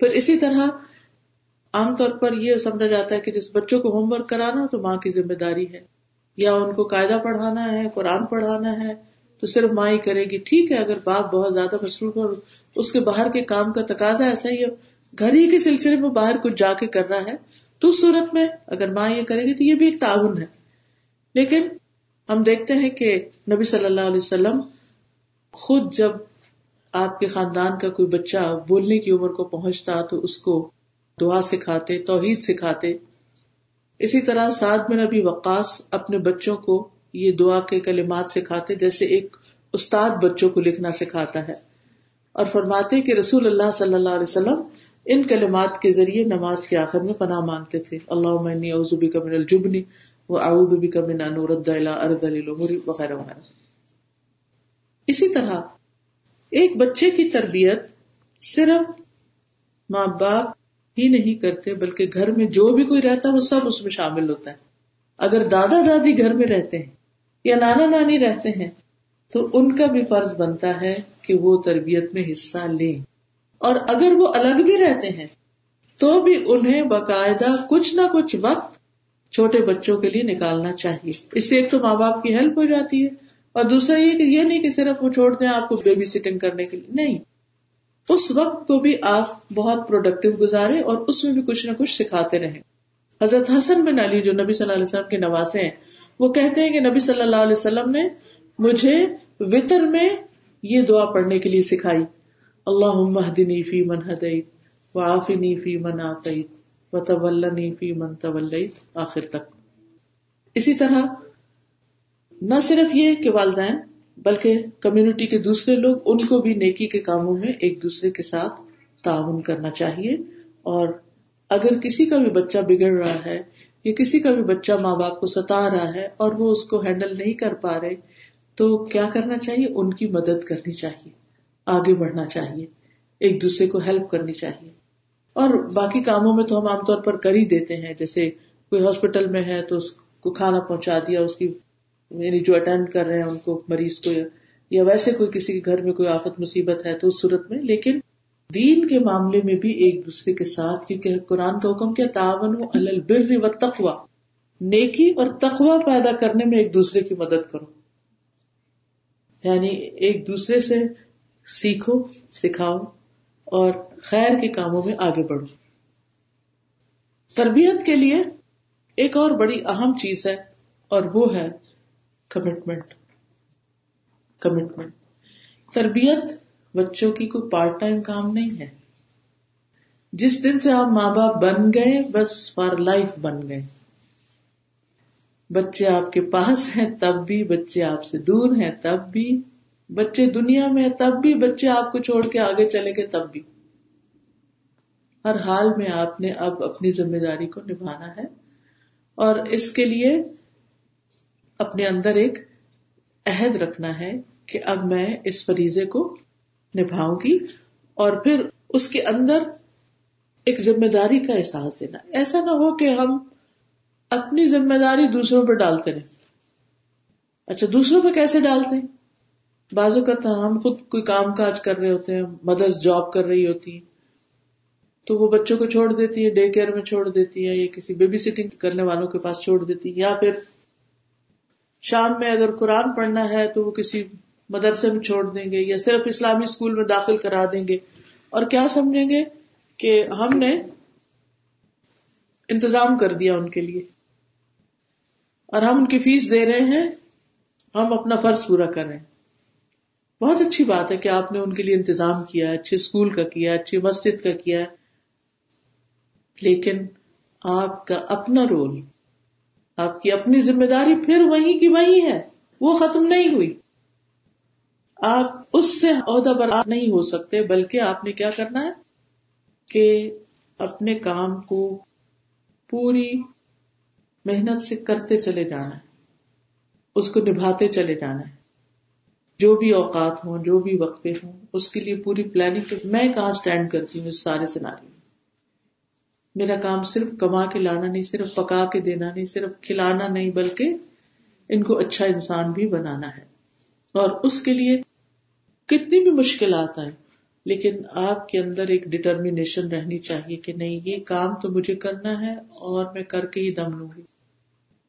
پھر اسی طرح عام طور پر یہ سمجھا جاتا ہے کہ جس بچوں کو ہوم ورک کرانا تو ماں کی ذمہ داری ہے، یا ان کو قاعدہ پڑھانا ہے، قرآن پڑھانا ہے، تو صرف ماں ہی کرے گی، ٹھیک ہے، اگر باپ بہت زیادہ مصروف ہے اس کے باہر کے کام کا تقاضا ایسا ہی ہے، گھر ہی کے سلسلے میں باہر کچھ جا کے کر رہا ہے، تو اس صورت میں اگر ماں یہ کرے گی تو یہ بھی ایک تعاون ہے۔ لیکن ہم دیکھتے ہیں کہ نبی صلی اللہ علیہ وسلم خود جب آپ کے خاندان کا کوئی بچہ بولنے کی عمر کو پہنچتا تو اس کو دعا سکھاتے، توحید سکھاتے۔ اسی طرح سعد میں نبی وقاص اپنے بچوں کو یہ دعا کے کلمات سکھاتے، جیسے ایک استاد بچوں کو لکھنا سکھاتا ہے۔ اور فرماتے کہ رسول اللہ صلی اللہ علیہ وسلم ان کلمات کے ذریعے نماز کے آخر میں پناہ مانگتے تھے۔ اللہ اعوذ بک من الجبن و اعوذ بک من ان ارد الى ارض وغیرہ وغیرہ اسی طرح ایک بچے کی تربیت صرف ماں باپ ہی نہیں کرتے، بلکہ گھر میں جو بھی کوئی رہتا ہے، وہ سب اس میں شامل ہوتا ہے۔ اگر دادا دادی گھر میں رہتے ہیں یا نانا نانی رہتے ہیں، تو ان کا بھی فرض بنتا ہے کہ وہ تربیت میں حصہ لیں۔ اور اگر وہ الگ بھی رہتے ہیں، تو بھی انہیں باقاعدہ کچھ نہ کچھ وقت چھوٹے بچوں کے لیے نکالنا چاہیے۔ اس سے ایک تو ماں باپ کی ہیلپ ہو جاتی ہے اور دوسرا یہ کہ یہ نہیں کہ صرف وہ چھوڑ دیں آپ کو بیبی سیٹنگ کرنے کے لیے، نہیں۔ اس وقت کو بھی آپ بہت پروڈکٹیو گزارے اور اس میں بھی کچھ نہ کچھ سکھاتے رہیں۔ حضرت حسن بن علی جو نبی صلی اللہ علیہ وسلم کے نواسے ہیں، وہ کہتے ہیں کہ نبی صلی اللہ علیہ وسلم نے مجھے وطر میں یہ دعا پڑھنے کے لیے سکھائی۔ اللہ مہدنی فی من ہدعت و آفنی فی من آتیت و تولنی فی من تولیت۔ آخر تک۔ اسی طرح نہ صرف یہ کہ والدین، بلکہ کمیونٹی کے دوسرے لوگ، ان کو بھی نیکی کے کاموں میں ایک دوسرے کے ساتھ تعاون کرنا چاہیے۔ اور اگر کسی کا بھی بچہ بگڑ رہا ہے یا کسی کا بھی بچہ ماں باپ کو ستا رہا ہے اور وہ اس کو ہینڈل نہیں کر پا رہے، تو کیا کرنا چاہیے؟ ان کی مدد کرنی چاہیے، آگے بڑھنا چاہیے، ایک دوسرے کو ہیلپ کرنی چاہیے۔ اور باقی کاموں میں تو ہم عام طور پر کر ہی دیتے ہیں، جیسے کوئی ہاسپٹل میں ہے تو اس کو کھانا پہنچا دیا، اس کی یعنی جو اٹینڈ کر رہے ہیں ان کو، مریض کو، یا ویسے کوئی کسی کے گھر میں کوئی آفت مصیبت ہے تو اس صورت میں، لیکن دین کے معاملے میں بھی ایک دوسرے کے ساتھ، کیونکہ قرآن کا حکم کیا تعاون البر و تقوا نیکی اور تقوا پیدا کرنے میں ایک دوسرے کی مدد کرو۔ یعنی ایک دوسرے سے سیکھو، سکھاؤ اور خیر کے کاموں میں آگے بڑھو۔ تربیت کے لیے ایک اور بڑی اہم چیز ہے اور وہ ہے کمٹمنٹ کمٹمنٹ تربیت بچوں کی کوئی پارٹ ٹائم کام نہیں ہے۔ جس دن سے آپ ماں باپ بن گئے، بس فار لائف بن گئے۔ بچے آپ کے پاس ہیں، تب بھی بچے آپ سے دور ہیں، تب بھی بچے دنیا میں تب بھی بچے آپ کو چھوڑ کے آگے چلے گئے، تب بھی۔ ہر حال میں آپ نے اب اپنی ذمہ داری کو نبھانا ہے۔ اور اس کے لیے اپنے اندر ایک عہد رکھنا ہے کہ اب میں اس فریضے کو نبھاؤں گی اور پھر اس کے اندر ایک ذمہ داری کا احساس دینا۔ ایسا نہ ہو کہ ہم اپنی ذمہ داری دوسروں پہ ڈالتے رہے اچھا دوسروں پہ کیسے ڈالتے ہیں؟ بازو کا ہم خود کوئی کام کاج کر رہے ہوتے ہیں، مدرس جاب کر رہی ہوتی ہیں، تو وہ بچوں کو چھوڑ دیتی ہے ڈے کیئر میں چھوڑ دیتی ہے یا کسی بیبی سیٹنگ کرنے والوں کے پاس چھوڑ دیتی ہے یا پھر شام میں اگر قرآن پڑھنا ہے تو وہ کسی مدرسے میں چھوڑ دیں گے یا صرف اسلامی اسکول میں داخل کرا دیں گے۔ اور کیا سمجھیں گے کہ ہم نے انتظام کر دیا ان کے لیے۔ اور ہم ان کی فیس دے رہے ہیں، ہم اپنا فرض پورا کر رہے ہیں۔ بہت اچھی بات ہے کہ آپ نے ان کے لیے انتظام کیا اچھے اسکول کا کیا اچھی مسجد کا کیا لیکن آپ کا اپنا رول آپ کی اپنی ذمہ داری پھر وہی کی وہی ہے۔ وہ ختم نہیں ہوئی۔ آپ اس سے عہدہ بر نہیں ہو سکتے، بلکہ آپ نے کیا کرنا ہے؟ کہ اپنے کام کو پوری محنت سے کرتے چلے جانا ہے۔ اس کو نبھاتے چلے جانا ہے۔ جو بھی اوقات ہوں، جو بھی وقفے ہوں، اس کے لیے پوری پلاننگ میں کہاں اسٹینڈ کرتی ہوں اس سارے سناری میں؟ میرا کام صرف کما کے لانا نہیں، صرف پکا کے دینا نہیں، صرف کھلانا نہیں، بلکہ ان کو اچھا انسان بھی بنانا ہے۔ اور اس کے لیے کتنی بھی مشکلات آئے لیکن آپ کے اندر ایک ڈٹرمینیشن رہنی چاہیے کہ نہیں، یہ کام تو مجھے کرنا ہے اور میں کر کے ہی دم لوں گی۔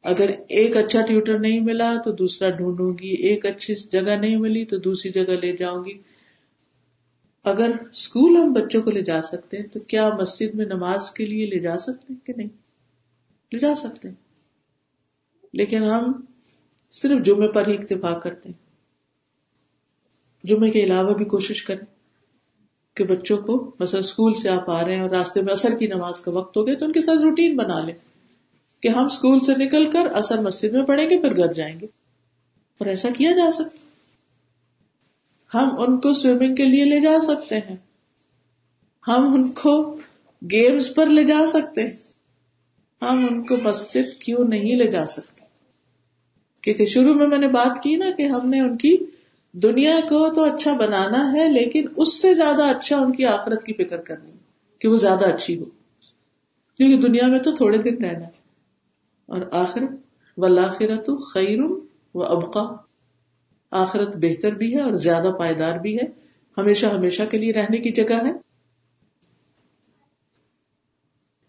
اگر ایک اچھا ٹیوٹر نہیں ملا تو دوسرا ڈھونڈوں گی، ایک اچھی جگہ نہیں ملی تو دوسری جگہ لے جاؤں گی۔ اگر اسکول ہم بچوں کو لے جا سکتے ہیں تو کیا مسجد میں نماز کے لیے لے جا سکتے ہیں کہ نہیں؟ لے جا سکتے ہیں۔ لیکن ہم صرف جمعے پر ہی اتفاق کرتے ہیں۔ جمعے کے علاوہ بھی کوشش کریں کہ بچوں کو مثلا اسکول سے آپ آ رہے ہیں اور راستے میں اثر کی نماز کا وقت ہو گیا تو ان کے ساتھ روٹین بنا لیں کہ ہم اسکول سے نکل کر اثر مسجد میں پڑھیں گے پھر گھر جائیں گے۔ اور ایسا کیا جا سکتا ہم ان کو سوئمنگ کے لیے لے جا سکتے ہیں۔ ہم ان کو گیمز پر لے جا سکتے ہیں۔ ہم ان کو مسجد کیوں نہیں لے جا سکتے؟ کیونکہ شروع میں میں نے بات کی نا کہ ہم نے ان کی دنیا کو تو اچھا بنانا ہے، لیکن اس سے زیادہ اچھا ان کی آخرت کی فکر کرنی، کہ وہ زیادہ اچھی ہو۔ کیونکہ دنیا میں تو تھوڑے دن رہنا ہے۔ اور آخرت و تو خیر و ابقا آخرت بہتر بھی ہے اور زیادہ پائیدار بھی ہے۔ ہمیشہ ہمیشہ کے لیے رہنے کی جگہ ہے۔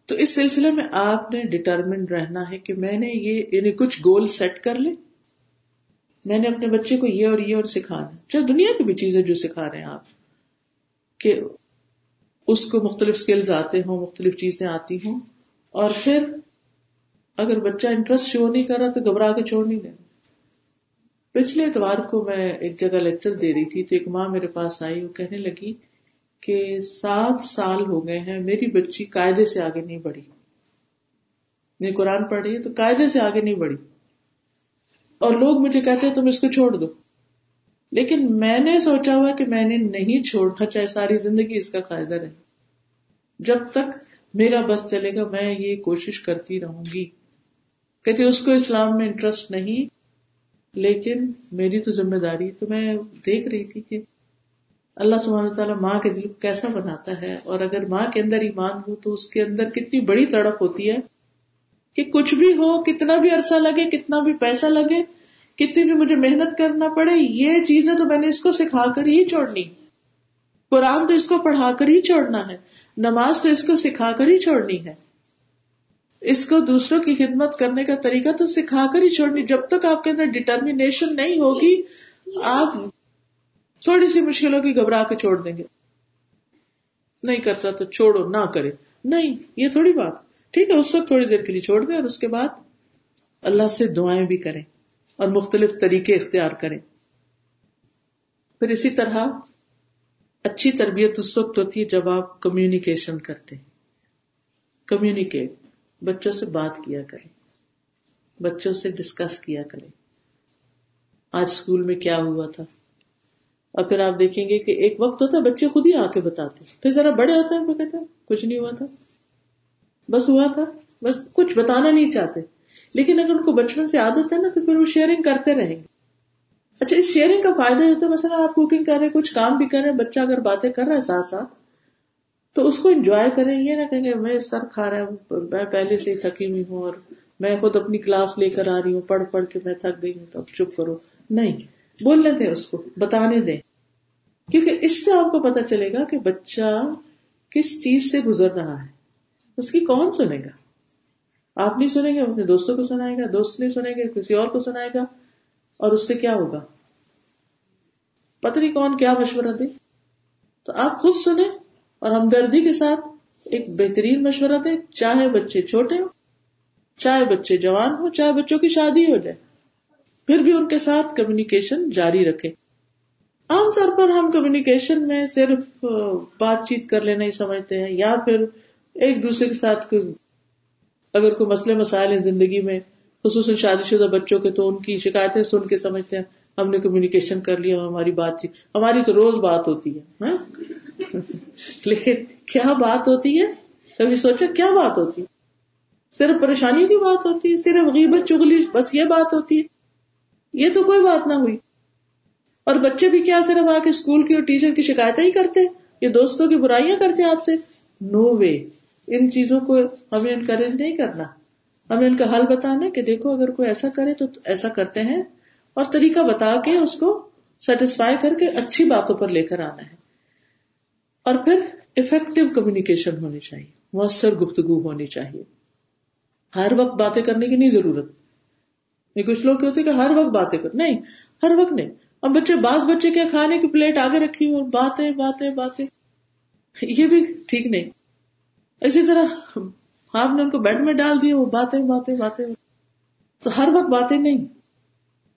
تو اس سلسلے میں آپ نے ڈٹرمنٹ رہنا ہے کہ میں نے یہ یعنی کچھ گول سیٹ کر لے۔ میں نے اپنے بچے کو یہ اور یہ اور سکھانا چاہے دنیا کی بھی چیزیں جو سکھا رہے ہیں آپ، کہ اس کو مختلف اسکلز آتے ہوں، مختلف چیزیں آتی ہوں۔ اور پھر اگر بچہ انٹرسٹ شو نہیں کر رہا تو گھبرا کے چھوڑ نہیں دینا۔ پچھلے اتوار کو میں ایک جگہ لیکچر دے رہی تھی، تو ایک ماں میرے پاس آئی، وہ کہنے لگی کہ سات سال ہو گئے ہیں، میری بچی قاعدے سے آگے نہیں بڑھی۔ نہیں قرآن پڑھ رہی ہے تو قاعدے سے آگے نہیں بڑھی۔ اور لوگ مجھے کہتے تم اس کو چھوڑ دو۔ لیکن میں نے سوچا ہوا کہ میں نے نہیں چھوڑنا چاہے ساری زندگی اس کا قاعدہ رہے۔ جب تک میرا بس چلے گا، میں یہ کوشش کرتی رہوں گی۔ کہتے اس کو اسلام میں انٹرسٹ نہیں۔ لیکن میری تو ذمہ داری تو میں دیکھ رہی تھی کہ اللہ سبحانہ تعالیٰ ماں کے دل کو کیسا بناتا ہے اور اگر ماں کے اندر ایمان ہو تو اس کے اندر کتنی بڑی تڑپ ہوتی ہے کہ کچھ بھی ہو، کتنا بھی عرصہ لگے، کتنا بھی پیسہ لگے، کتنی بھی مجھے محنت کرنا پڑے، یہ چیزیں تو میں نے اس کو سکھا کر ہی چھوڑنی۔ قرآن تو اس کو پڑھا کر ہی چھوڑنا ہے، نماز تو اس کو سکھا کر ہی چھوڑنی ہے۔ اس کو دوسروں کی خدمت کرنے کا طریقہ تو سکھا کر ہی چھوڑنی۔ جب تک آپ کے اندر ڈٹرمینیشن نہیں ہوگی، آپ تھوڑی سی مشکلوں کی گھبرا کے چھوڑ دیں گے۔ نہیں کرتا تو چھوڑو، نہ کرے۔ نہیں، یہ تھوڑی بات۔ ٹھیک ہے، اس وقت تھوڑی دیر کے لیے چھوڑ دیں اور اس کے بعد اللہ سے دعائیں بھی کریں اور مختلف طریقے اختیار کریں۔ پھر اسی طرح اچھی تربیت اس وقت ہوتی ہے جب آپ کمیونیکیشن کرتے ہیں۔ کمیونیکیٹ بچوں سے بات کیا کریں۔ بچوں سے ڈسکس کیا کریں۔ آج اسکول میں کیا ہوا تھا؟ اور پھر آپ دیکھیں گے کہ ایک وقت ہوتا ہے بچے خود ہی آ کے بتاتے پھر ذرا بڑے ہوتے ہیں، وہ کہتے ہیں، کچھ نہیں ہوا تھا۔ بس ہوا تھا۔ بس کچھ بتانا نہیں چاہتے۔ لیکن اگر ان کو بچپن سے عادت ہے نا، تو پھر وہ شیئرنگ کرتے رہیں گے۔ اچھا اس شیئرنگ کا فائدہ ہوتا ہے، مثلا آپ کوکنگ کر رہے ہیں، کچھ کام بھی کر رہے ہیں، بچہ اگر باتیں کر رہا ہے ساتھ ساتھ تو اس کو انجوائے کریں، یہ نہ کہیں گے میں سر کھا رہا ہوں، میں پہلے سے ہی تھکی ہوئی ہوں اور میں خود اپنی کلاس لے کر آ رہی ہوں، پڑھ پڑھ کے میں تھک گئی ہوں، تو اب چپ کرو۔ نہیں، بولنے دیں اس کو، بتانے دیں۔ کیونکہ اس سے آپ کو پتا چلے گا کہ بچہ کس چیز سے گزر رہا ہے۔ اس کی کون سنے گا؟ آپ نہیں سنیں گے اپنے دوستوں کو سنائے گا، دوست نہیں سنیں گے، کسی اور کو سنائے گا، اور اس سے کیا ہوگا؟ پتہ نہیں کون کیا مشورہ دے۔ تو آپ خود سنیں۔ اور ہمدردی کے ساتھ ایک بہترین مشورہ دیں، چاہے بچے چھوٹے ہوں، چاہے بچے جوان ہو چاہے بچوں کی شادی ہو جائے۔ پھر بھی ان کے ساتھ کمیونیکیشن جاری رکھے عام طور پر ہم کمیونیکیشن میں صرف بات چیت کر لینا ہی سمجھتے ہیں، یا پھر ایک دوسرے کے ساتھ کوئی، اگر کوئی مسئلے، مسائل ہیں زندگی میں، خصوصاً شادی شدہ بچوں کے، تو ان کی شکایتیں سن کے سمجھتے ہیں۔ ہم نے کمیونیکیشن کر لیا، ہماری بات چیت، ہماری تو روز بات ہوتی ہے ہاں؟ لیکن کیا بات ہوتی ہے؟ کبھی سوچا کیا بات ہوتی ہے؟ صرف پریشانی کی بات ہوتی ہے، صرف غیبت چگلی بس یہ بات ہوتی ہے۔ یہ تو کوئی بات نہ ہوئی۔ اور بچے بھی کیا صرف آ کے اسکول کی اور ٹیچر کی شکایتیں ہی کرتے؟ یہ دوستوں کی برائیاں کرتے آپ سے؟ نو وے ان چیزوں کو ہمیں انکریج نہیں کرنا۔ ہمیں ان کا حل بتانا کہ دیکھو، اگر کوئی ایسا کرے تو ایسا کرتے ہیں۔ اور طریقہ بتا کے اس کو سیٹسفائی کر کے اچھی باتوں پر لے کر آنا ہے۔ اور پھر افیکٹو کمیونیکیشن ہونی چاہیے، مؤثر گفتگو ہونی چاہیے۔ ہر وقت باتیں کرنے کی نہیں ضرورت۔ یہ کچھ لوگ ہوتے کہ ہر وقت باتیں کر، نہیں، ہر وقت نہیں۔ اور بچے، بعض بچے کیا کھانے کی پلیٹ آگے رکھی اور باتیں باتیں باتیں۔ یہ بھی ٹھیک نہیں۔ اسی طرح آپ نے ان کو بیڈ میں ڈال دیا، وہ باتیں باتیں باتیں۔ تو ہر وقت باتیں نہیں۔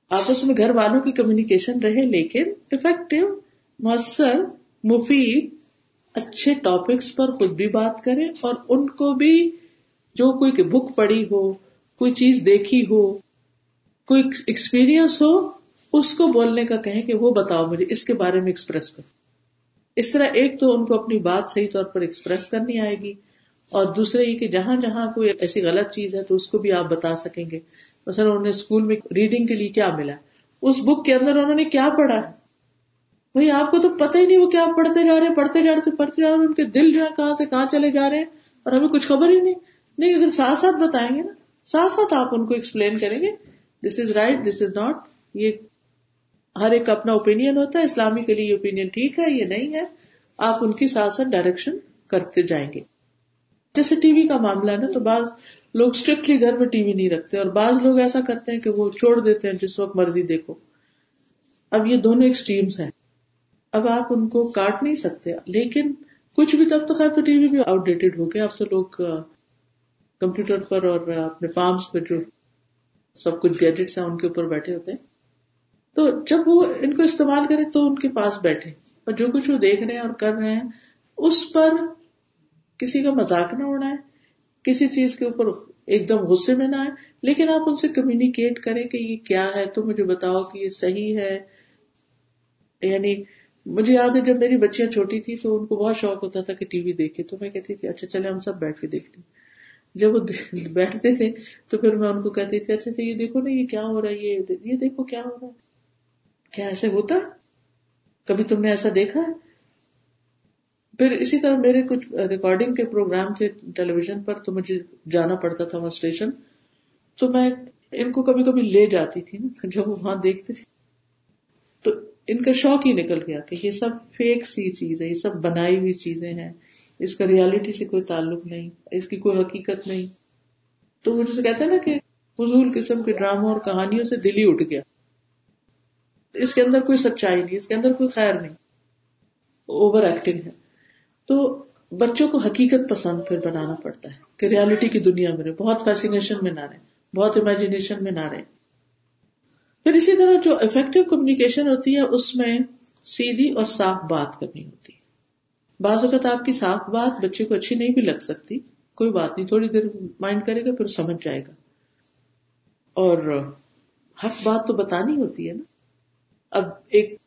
آپس میں گھر والوں کی کمیونیکیشن رہے، لیکن افیکٹو مؤثر، مفید اچھے ٹاپکس پر خود بھی بات کرے اور ان کو بھی جو کوئی بک پڑھی ہو، کوئی چیز دیکھی ہو، کوئی ایکسپیرئنس ہو، اس کو بولنے کا کہیں کہ وہ بتاؤ مجھے، اس کے بارے میں ایکسپریس کرو۔ اس طرح ایک تو ان کو اپنی بات صحیح طور پر ایکسپریس کرنی آئے گی اور دوسرا یہ کہ جہاں جہاں کوئی ایسی غلط چیز ہے تو اس کو بھی آپ بتا سکیں گے۔ مثلا انہوں نے اسکول میں ریڈنگ کے لیے کیا ملا؟ اس بک کے اندر انہوں نے کیا پڑھا؟ ہے بھائی آپ کو تو پتہ ہی نہیں وہ کیا پڑھتے جا رہے، پڑھتے جا رہے پڑھتے جا رہے، ان کے دل جو ہے کہاں سے کہاں چلے جا رہے ہیں؟ اور ہمیں کچھ خبر ہی نہیں۔ نہیں، اگر ساتھ ساتھ بتائیں گے نا، ساتھ ساتھ آپ ان کو ایکسپلین کریں گے۔ دس is right this is not یہ ہر ایک اپنا اوپین ہوتا ہے، اسلامی کے لیے اوپین ٹھیک ہے، یہ نہیں ہے۔ آپ ان کی ساتھ ساتھ ڈائریکشن کرتے جائیں گے۔ جیسے ٹی وی کا معاملہ ہے نا، تو بعض لوگ اسٹرکٹلی گھر میں ٹی وی نہیں رکھتے، اور بعض لوگ ایسا کرتے ہیں کہ وہ چھوڑ دیتے ہیں، جس وقت مرضی دیکھو۔ اب یہ دونوں ایکسٹریمس ہیں۔ اب آپ ان کو کاٹ نہیں سکتے۔ لیکن کچھ بھی تب تو خیر تو ٹی وی بھی آؤٹ ڈیٹڈ ہو گیا۔ اب تو لوگ کمپیوٹر پر اور اپنے پامس پہ جو سب کچھ گیجٹس ہیں ان کے اوپر بیٹھے ہوتے ہیں۔ تو جب وہ ان کو استعمال کرے تو ان کے پاس بیٹھے اور جو کچھ وہ دیکھ رہے ہیں اور کر رہے ہیں، اس پر کسی کا مذاق نہ اڑائے، کسی چیز کے اوپر ایک دم غصے میں نہ آئے۔ لیکن آپ ان سے کمیونیکیٹ کریں کہ یہ کیا ہے؟ تو مجھے بتاؤ کہ یہ صحیح ہے۔ یعنی مجھے یاد ہے جب میری بچیاں چھوٹی تھی تو ان کو بہت شوق ہوتا تھا کہ ٹی وی دیکھے تو میں کہتی تھی اچھا چلے ہم سب بیٹھ کے دیکھتے جب وہ بیٹھتے تھے تو پھر میں ان کو کہتی تھی اچھا یہ دیکھو نا، یہ کیا ہو رہا ہے؟ یہ یہ دیکھو کیا ہو رہا ہے۔ کیا ایسے ہوتا؟ کبھی تم نے ایسا دیکھا؟ ہے پھر اسی طرح میرے کچھ ریکارڈنگ کے پروگرام تھے ٹیلی ویژن پر تو مجھے جانا پڑتا تھا وہاں اسٹیشن تو میں ان کو کبھی کبھی لے جاتی تھی نا، جب وہ وہاں دیکھتے تھے۔ تو ان کا شوق ہی نکل گیا کہ یہ سب فیک سی چیز ہے یہ سب بنائی ہوئی چیزیں ہیں۔ اس کا ریالٹی سے کوئی تعلق نہیں، اس کی کوئی حقیقت نہیں۔ تو وہ جسے کہتے ہیں نا کہ فضول قسم کے ڈراموں اور کہانیوں سے دل ہی اٹھ گیا۔ اس کے اندر کوئی سچائی نہیں، اس کے اندر کوئی خیر نہیں۔ اوور ایکٹنگ ہے۔ تو بچوں کو حقیقت پسند پھر بنانا پڑتا ہے کہ ریالٹی کی دنیا میں رہے، بہت فیسینیشن میں نہ رہے، بہت امیجنیشن میں نہ رہے۔ پھر اسی طرح جو افیکٹو کمیونیکیشن ہوتی ہے، اس میں سیدھی اور صاف بات کرنی ہوتی ہے۔ بعض اوقات آپ کی صاف بات بچے کو اچھی نہیں بھی لگ سکتی، کوئی بات نہیں، تھوڑی دیر مائنڈ کرے گا، پھر سمجھ جائے گا۔ اور حق بات تو بتانی ہوتی ہے نا۔ اب ایک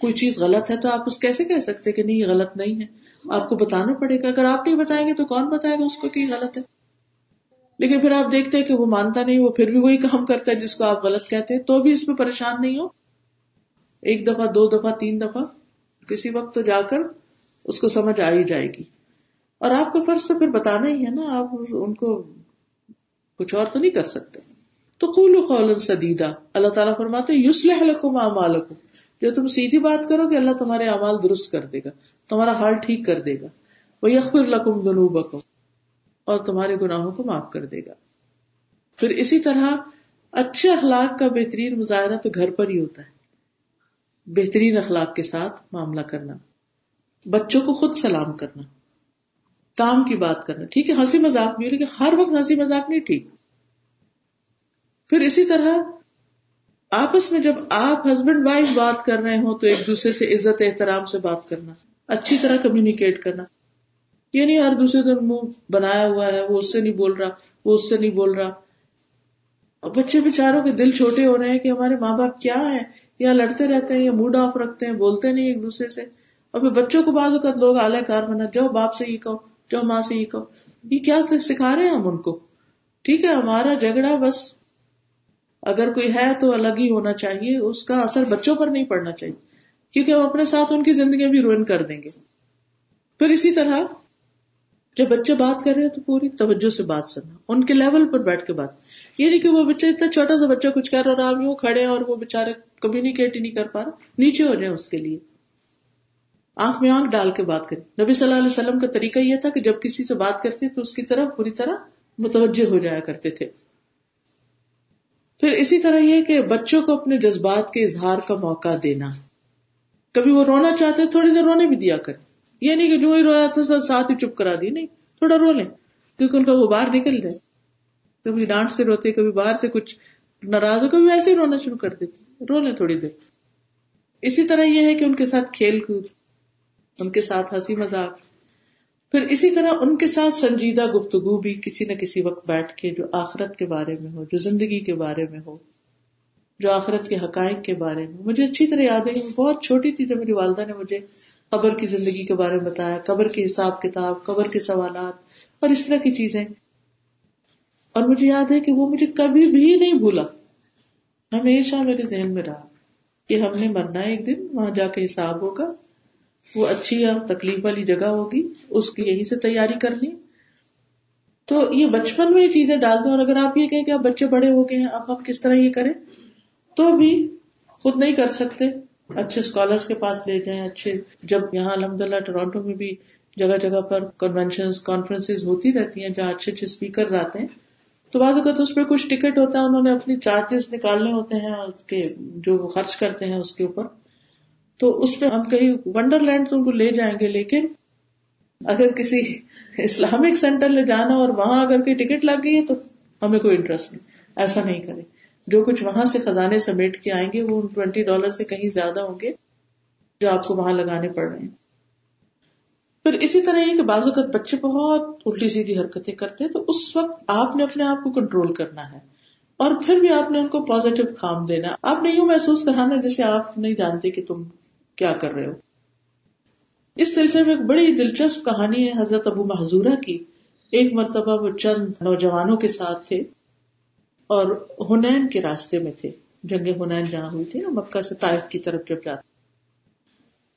کوئی چیز غلط ہے تو آپ اس کیسے کہہ سکتے کہ نہیں، یہ غلط نہیں ہے۔ آپ کو بتانا پڑے گا۔ اگر آپ نہیں بتائیں گے تو کون بتائے گا اس کو کہ غلط ہے؟ لیکن پھر آپ دیکھتے ہیں کہ وہ مانتا نہیں، وہ پھر بھی وہی کام کرتا ہے جس کو آپ غلط کہتے ہیں، تو بھی اس میں پریشان نہیں ہو۔ ایک دفعہ، دو دفعہ، تین دفعہ، کسی وقت تو جا کر اس کو سمجھ آ ہی جائے گی۔ اور آپ کو فرض تو پھر بتانا ہی ہے نا، آپ ان کو کچھ اور تو نہیں کر سکتے۔ تو قول قول سدیدہ اللہ تعالیٰ فرماتے یوسلح لکم اعمالکم۔ جو تم سیدھی بات کرو گے، اللہ تمہارے اعمال درست کر دے گا، تمہارا حال ٹھیک کر دے گا۔ وہ یقر لکم دنوب اور تمہارے گناہوں کو معاف کر دے گا۔ پھر اسی طرح اچھے اخلاق کا بہترین مظاہرہ تو گھر پر ہی ہوتا ہے۔ بہترین اخلاق کے ساتھ معاملہ کرنا۔ بچوں کو خود سلام کرنا۔ کام کی بات کرنا۔ ٹھیک ہے، ہنسی مذاق بھی لیکن ہر وقت ہنسی مذاق نہیں، ٹھیک۔ پھر اسی طرح آپس میں جب آپ ہسبینڈ وائف بات کر رہے ہوں تو ایک دوسرے سے عزت، احترام سے بات کرنا، اچھی طرح کمیونیکیٹ کرنا۔ یہ نہیں ہر دوسرے دن منہ بنایا ہوا ہے، وہ اس سے نہیں بول رہا، وہ اس سے نہیں بول رہا۔ اور بچے بےچاروں کے دل چھوٹے ہو رہے ہیں کہ ہمارے ماں باپ کیا ہے؟ یا لڑتے رہتے ہیں، یا موڈ آف رکھتے ہیں، بولتے نہیں ایک دوسرے سے۔ اور پھر بچوں کو بعض اوقات لوگ اعلی کار بنا جاؤ باپ سے یہ کہو، جاؤ ماں سے یہ کہو۔ یہ کیا سکھا رہے ہیں ہم ان کو؟ ٹھیک ہے، ہمارا جھگڑا بس اگر کوئی ہے تو الگ ہی ہونا چاہیے، اس کا اثر بچوں پر نہیں پڑنا چاہیے، کیونکہ ہم اپنے ساتھ ان کی زندگی بھی روئن کر دیں گے۔ پھر اسی طرح جب بچے بات کر رہے ہیں تو پوری توجہ سے بات سننا، ان کے لیول پر بیٹھ کے بات۔ یہ نہیں کہ وہ بچہ اتنا چھوٹا سا بچہ کچھ کر رہا اور آپ یوں کھڑے اور وہ بےچارے کمیونیکیٹ ہی نہیں کر پا رہا۔ نیچے ہو جائے اس کے لیے۔ آنکھ میں آنکھ ڈال کے بات کریں۔ نبی صلی اللہ علیہ وسلم کا طریقہ یہ تھا کہ جب کسی سے بات کرتے تو اس کی طرف پوری طرح متوجہ ہو جایا کرتے تھے۔ پھر اسی طرح یہ کہ بچوں کو اپنے جذبات کے اظہار کا موقع دینا۔ کبھی وہ رونا چاہتے، تھوڑی دیر رونے بھی دیا کر یہ نہیں کہ جو ہی رویا تھا ساتھ ہی چپ کرا دی۔ نہیں، تھوڑا رو لیں، کیونکہ ان کا وہ باہر نکل جائے کبھی ڈانٹ سے روتے، کبھی باہر سے کچھ ناراض ہو، کبھی ویسے ہی رونا شروع کر دیتے۔ رو لیں تھوڑی دیر۔ اسی طرح یہ ہے کہ ان کے ساتھ کھیل کود، ان کے ساتھ ہنسی مذاق۔ پھر اسی طرح ان کے ساتھ سنجیدہ گفتگو بھی کسی نہ کسی وقت بیٹھ کے جو آخرت کے بارے میں ہو، جو زندگی کے بارے میں ہو، جو آخرت کے حقائق کے بارے میں مجھے اچھی طرح یاد ہے، بہت چھوٹی تھی جب میری والدہ نے مجھے قبر کی زندگی کے بارے میں بتایا، قبر کے حساب کتاب، قبر کے سوالات اور اس طرح کی چیزیں۔ اور مجھے یاد ہے کہ وہ مجھے کبھی بھی نہیں بھولا۔ ہمیشہ میرے ذہن میں رہا کہ ہم نے مرنا ہے ایک دن، وہاں جا کے حساب ہوگا۔ وہ اچھی اور تکلیف والی جگہ ہوگی، اس کی یہی سے تیاری کرنی۔ تو یہ بچپن میں یہ چیزیں ڈال دیں اور اگر آپ یہ کہیں کہ آپ بچے بڑے ہو گئے ہیں اب ہم کس طرح یہ کریں؟ تو بھی خود نہیں کر سکتے۔ اچھے اسکالرس کے پاس لے جائیں، اچھے، جب یہاں الحمد للہ ٹورانٹو میں بھی جگہ جگہ پر کنوینشن کانفرنس ہوتی رہتی ہیں جہاں اچھے اچھے اسپیکر آتے ہیں، تو بعض اوقات اس پہ کچھ ٹکٹ ہوتا ہے، انہوں نے اپنی چارجز نکالنے ہوتے ہیں جو خرچ کرتے ہیں اس کے اوپر۔ تو اس میں ہم کہیں ونڈر لینڈ تو ان کو لے جائیں گے، لیکن اگر کسی اسلامک سینٹر لے جانا اور وہاں اگر کوئی ٹکٹ لگ گئی ہے تو ہمیں کوئی انٹرسٹ نہیں، ایسا نہیں کرے جو کچھ وہاں سے خزانے سمیٹ کے آئیں گے، وہ ٹوینٹی ڈالر سے کہیں زیادہ ہوں گے جو آپ کو وہاں لگانے پڑ رہے ہیں۔ پھر اسی طرح یہ کہ بعض اوقات بچے بہت الٹی سیدھی حرکتیں کرتے ہیں، تو اس وقت آپ نے اپنے آپ کو کنٹرول کرنا ہے۔ اور پھر بھی آپ نے ان کو پازیٹو کام دینا۔ آپ نے یوں محسوس کرانا جیسے آپ نہیں جانتے کہ تم کیا کر رہے ہو۔ اس سلسلے میں ایک بڑی دلچسپ کہانی ہے حضرت ابو محضورہ کی۔ ایک مرتبہ وہ چند نوجوانوں کے ساتھ تھے۔ اور ہنین کے راستے میں تھے۔ جنگ ہنین جہاں ہوئی تھی نا، مکہ سے طائف کی طرف جب جاتے۔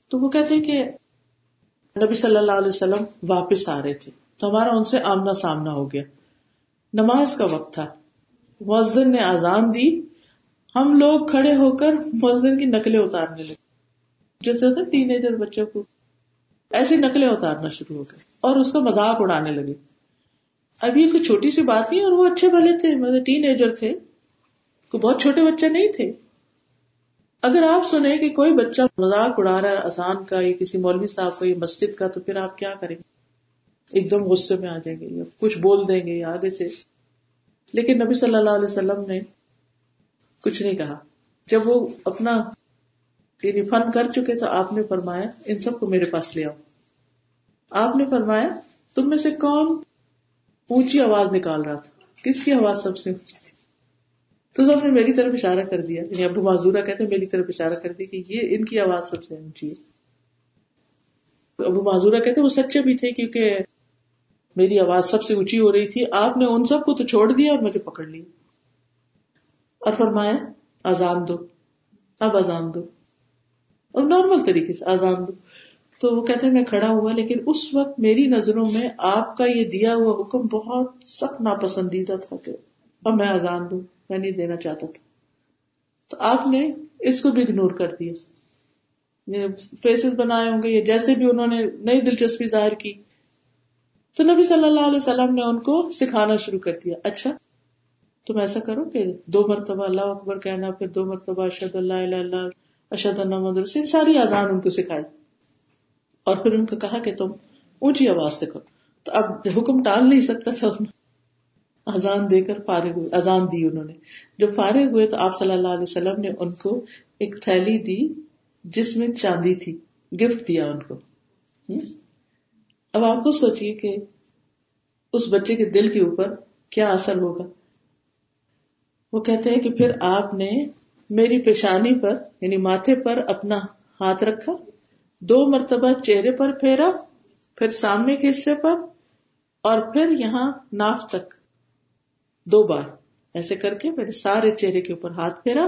تو وہ کہتے کہ نبی صلی اللہ علیہ وسلم واپس آ رہے تھے۔ تو ہمارا ان سے آمنا سامنا ہو گیا۔ نماز کا وقت تھا۔ مؤذن نے آزان دی۔ ہم لوگ کھڑے ہو کر مؤذن کی نقلیں اتارنے لگے۔ جیسے ہوتا ٹین ایجر بچوں کو۔ ایسی نقلیں اتارنا شروع ہو گئے اور اس کا مذاق اڑانے لگے۔ اب یہ کوئی چھوٹی سی بات نہیں اور وہ اچھے بھلے تھے مطلب ٹین ایجر تھے۔ کوئی بہت چھوٹے بچے نہیں تھے۔ اگر آپ سنیں کہ کوئی بچہ مذاق اڑا رہا ہے آسان کا، یا کسی مولوی صاحب کا، یا مسجد کا، تو پھر آپ کیا کریں؟ گے ایک دم غصے میں آ جائیں گے، یا کچھ بول دیں گے، یا آگے سے۔ لیکن نبی صلی اللہ علیہ وسلم نے کچھ نہیں کہا۔ جب وہ اپنا یعنی فن کر چکے تو آپ نے فرمایا، ان سب کو میرے پاس لے آؤ۔ آپ نے فرمایا، تم میں سے کون اونچی آواز نکال رہا تھا۔ کس کی آواز سب سے اونچی تھی؟ تو سب نے میری طرف اشارہ کر دیا۔ یعنی ابو معذورہ کہتے میری طرف اشارہ کر دی کہ یہ ان کی آواز سب سے اونچی ہے۔ ابو معذورہ کہتے وہ سچے بھی تھے کیونکہ میری آواز سب سے اونچی ہو رہی تھی۔ آپ نے ان سب کو تو چھوڑ دیا اور مجھے پکڑ لیا۔ اور فرمایا، آزان دو۔ اب آزان دو۔ اور نارمل طریقے سے آزان دو۔ تو وہ کہتے ہیں میں کھڑا ہوا، لیکن اس وقت میری نظروں میں آپ کا یہ دیا ہوا حکم بہت سخت ناپسندیدہ تھا کہ اب میں آزان دوں، میں نہیں دینا چاہتا تھا۔ تو آپ نے اس کو بھی اگنور کر دیا۔ فیسز بنائے ہوں گے یا جیسے بھی انہوں نے نئی دلچسپی ظاہر کی۔ تو نبی صلی اللہ علیہ وسلم نے ان کو سکھانا شروع کر دیا۔ اچھا تم ایسا کرو کہ دو مرتبہ اللہ اکبر کہنا، پھر دو مرتبہ اشد اللہ اللہ اشد اللہ رسول ساری آزان ان کو سکھائی۔ اور پھر ان کو کہا کہ تم اونچی آواز سے کرو تو اب حکم ٹال نہیں سکتا تھا اذان دے کر فارغ ہوئے، اذان دی انہوں نے۔ جب فارغ ہوئے تو آپ صلی اللہ علیہ وسلم نے ان کو ایک تھیلی دی جس میں چاندی تھی، گفٹ دیا ان کو۔ اب آپ کو سوچیے کہ اس بچے کے دل کے اوپر کیا اثر ہوگا۔ وہ کہتے ہیں کہ پھر آپ نے میری پیشانی پر یعنی ماتھے پر اپنا ہاتھ رکھا۔ دو مرتبہ چہرے پر پھیرا، پھر سامنے کے حصے پر، اور پھر یہاں ناف تک۔ دو بار۔ ایسے کر کے میرے سارے چہرے کے اوپر ہاتھ پھیرا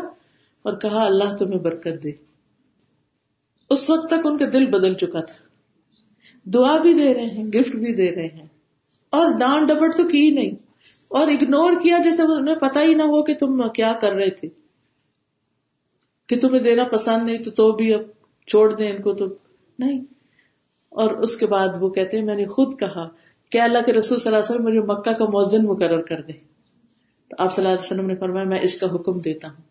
اور کہا، اللہ تمہیں برکت دے۔ اس وقت تک ان کا دل بدل چکا تھا۔ دعا بھی دے رہے ہیں، گفٹ بھی دے رہے ہیں۔ اور ڈانٹ ڈبٹ تو کی نہیں۔ اور اگنور کیا، جیسے انہیں پتا ہی نہ ہو کہ تم کیا کر رہے تھے۔ کہ تمہیں دینا پسند نہیں تو تو بھی اب چھوڑ دیں ان کو تو نہیں۔ اور اس کے بعد وہ کہتے ہیں، میں نے خود کہا کہ اللہ کے رسول صلی اللہ علیہ وسلم مجھے مکہ کا موزن مقرر کر دے تو آپ صلی اللہ علیہ وسلم نے فرمایا، میں اس کا حکم دیتا ہوں۔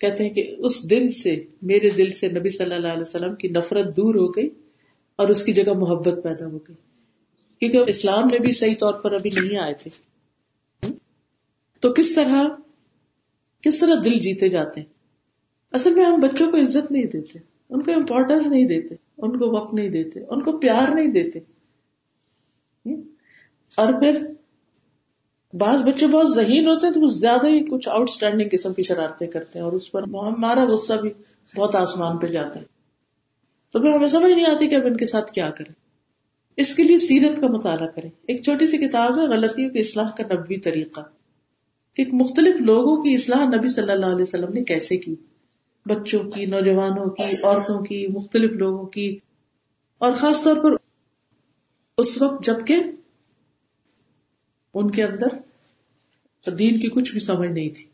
کہتے ہیں کہ اس دن سے، میرے دل سے نبی صلی اللہ علیہ وسلم کی نفرت دور ہو گئی اور اس کی جگہ محبت پیدا ہو گئی۔ کیونکہ اسلام میں بھی صحیح طور پر ابھی نہیں آئے تھے۔ تو کس طرح کس طرح دل جیتے جاتے ہیں؟ اصل میں ہم بچوں کو عزت نہیں دیتے۔ ان کو امپورٹینس نہیں دیتے، ان کو وقت نہیں دیتے، ان کو پیار نہیں دیتے۔ اور پھر بعض بچے بہت ذہین ہوتے ہیں تو وہ زیادہ ہی کچھ آؤٹ اسٹینڈنگ قسم کی شرارتیں کرتے ہیں اور اس پر ہمارا غصہ بھی بہت آسمان پہ جاتا ہے۔ تو پھر ہمیں سمجھ نہیں آتی کہ اب ان کے ساتھ کیا کریں۔ اس کے لیے سیرت کا مطالعہ کریں۔ ایک چھوٹی سی کتاب ہے، غلطیوں کی اصلاح کا نبی طریقہ۔ کہ مختلف لوگوں کی اصلاح نبی صلی اللہ علیہ وسلم نے کیسے کی؟ بچوں کی، نوجوانوں کی، عورتوں کی، مختلف لوگوں کی۔ اور خاص طور پر اس وقت جبکہ ان کے اندر دین کی کچھ بھی سمجھ نہیں تھی۔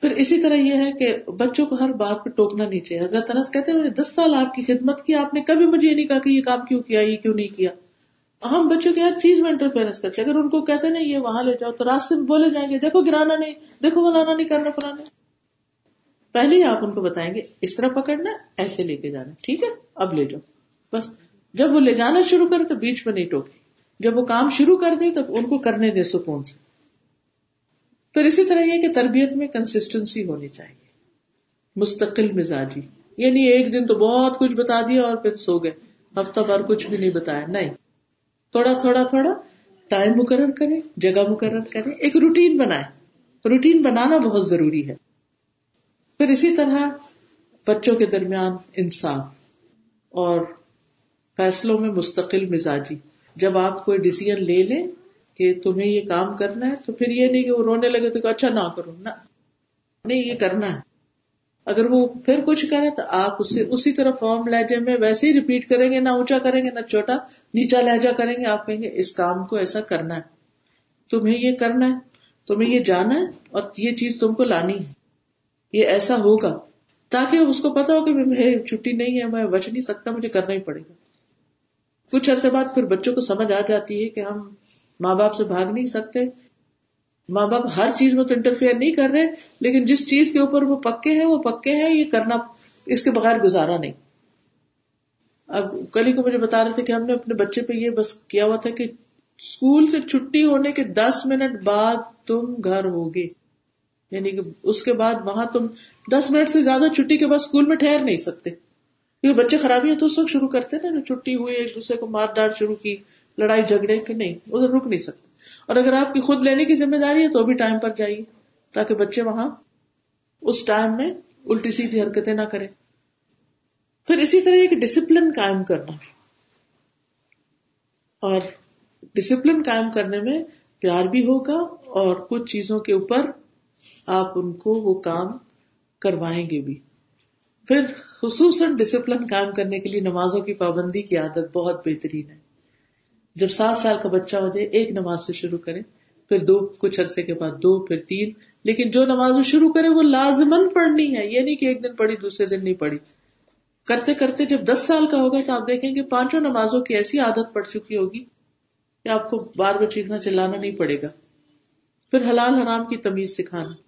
پھر اسی طرح یہ ہے کہ بچوں کو ہر بات پہ ٹوکنا نہیں چاہیے۔ حضرت انس کہتے ہیں دس سال آپ کی خدمت کی، آپ نے کبھی مجھے یہ نہیں کہا کہ یہ کام کیوں کیا، یہ کیوں نہیں کیا۔ ہم بچوں کی ہر چیز میں انٹرفیئرنس کرتے اگر ان کو کہتے نہیں، یہ وہاں لے جاؤ تو راستے میں بولے جائیں گے، دیکھو گرانا نہیں، دیکھو بلانا نہیں کرنا پلانا پہلے ہی آپ ان کو بتائیں گے، اس طرح پکڑنا، ایسے لے کے جانا، ٹھیک ہے؟ اب لے جاؤ۔ بس، جب وہ لے جانا شروع کرے تو بیچ میں نہیں ٹوکے۔ جب وہ کام شروع کر دیں تو ان کو کرنے دے سکون سے۔ پھر اسی طرح یہ کہ تربیت میں کنسٹینسی ہونی چاہیے۔ مستقل مزاجی۔ یعنی ایک دن تو بہت کچھ بتا دیا اور پھر سو گئے۔ ہفتہ بھر کچھ بھی نہیں بتایا۔ نہیں۔ تھوڑا تھوڑا تھوڑا ٹائم مقرر کرے جگہ مقرر کرے ایک روٹین بنائے روٹین بنانا بہت ضروری ہے۔ پھر اسی طرح بچوں کے درمیان انصاف اور فیصلوں میں مستقل مزاجی۔ جب آپ کوئی ڈسیزن لے لیں کہ تمہیں یہ کام کرنا ہے، تو پھر یہ نہیں کہ وہ رونے لگے تو اچھا نہ کرو، نہ۔ نہیں، یہ کرنا ہے۔ اگر وہ پھر کچھ کرے تو آپ اسے اسی طرح فارم لہجے میں ویسے ہی ریپیٹ کریں گے، نہ اونچا کریں گے، نہ چھوٹا، نیچا لہجا کریں گے۔ آپ کہیں گے، اس کام کو ایسا کرنا ہے۔ تمہیں یہ کرنا ہے، تمہیں یہ جانا ہے اور یہ چیز تم کو لانی ہے۔ یہ ایسا ہوگا تاکہ اس کو پتا ہو کہ چھٹی نہیں ہے، میں بچ نہیں سکتا، مجھے کرنا ہی پڑے گا۔ کچھ عرصے بعد پھر بچوں کو سمجھ آ جاتی ہے کہ ہم ماں باپ سے بھاگ نہیں سکتے۔ ماں باپ ہر چیز میں تو انٹرفیئر نہیں کر رہے، لیکن جس چیز کے اوپر وہ پکے ہیں، وہ پکے ہیں، یہ کرنا اس کے بغیر گزارا نہیں۔ اب کل کو مجھے بتا رہے تھے کہ ہم نے اپنے بچے پہ یہ بس کیا ہوا تھا کہ اسکول سے چھٹی ہونے کے دس منٹ بعد تم گھر ہوگے۔ یعنی کہ اس کے بعد وہاں تم دس منٹ سے زیادہ چھٹی کے بعد اسکول میں ٹھہر نہیں سکتے۔ کیونکہ بچے خرابی تو اس وقت شروع کرتے نا چھٹی ہوئی ایک دوسرے کو مار دار شروع کی، لڑائی جھگڑے کہ نہیں، ادھر رک نہیں سکتے۔ اور اگر آپ کی خود لینے کی ذمہ داری ہے تو بھی ٹائم پر جائیے، تاکہ بچے وہاں اس ٹائم میں الٹی سیدھی حرکتیں نہ کریں۔ پھر اسی طرح ایک ڈسپلن قائم کرنا۔ اور ڈسپلن قائم کرنے میں پیار بھی ہوگا اور کچھ چیزوں کے اوپر آپ ان کو وہ کام کروائیں گے بھی۔ پھر خصوصاً ڈسپلن قائم کرنے کے لیے نمازوں کی پابندی کی عادت بہت بہترین ہے۔ جب سات سال کا بچہ ہو جائے، ایک نماز سے شروع کرے پھر دو، کچھ عرصے کے بعد دو، پھر تین۔ لیکن جو نماز شروع کرے وہ لازمن پڑھنی ہے یہ نہیں کہ ایک دن پڑھی، دوسرے دن نہیں پڑھی۔ کرتے کرتے جب دس سال کا ہوگا تو آپ دیکھیں گے پانچوں نمازوں کی ایسی عادت پڑ چکی ہوگی کہ آپ کو بار بار چیخنا چلانا نہیں پڑے گا۔ پھر حلال حرام کی تمیز سکھانا۔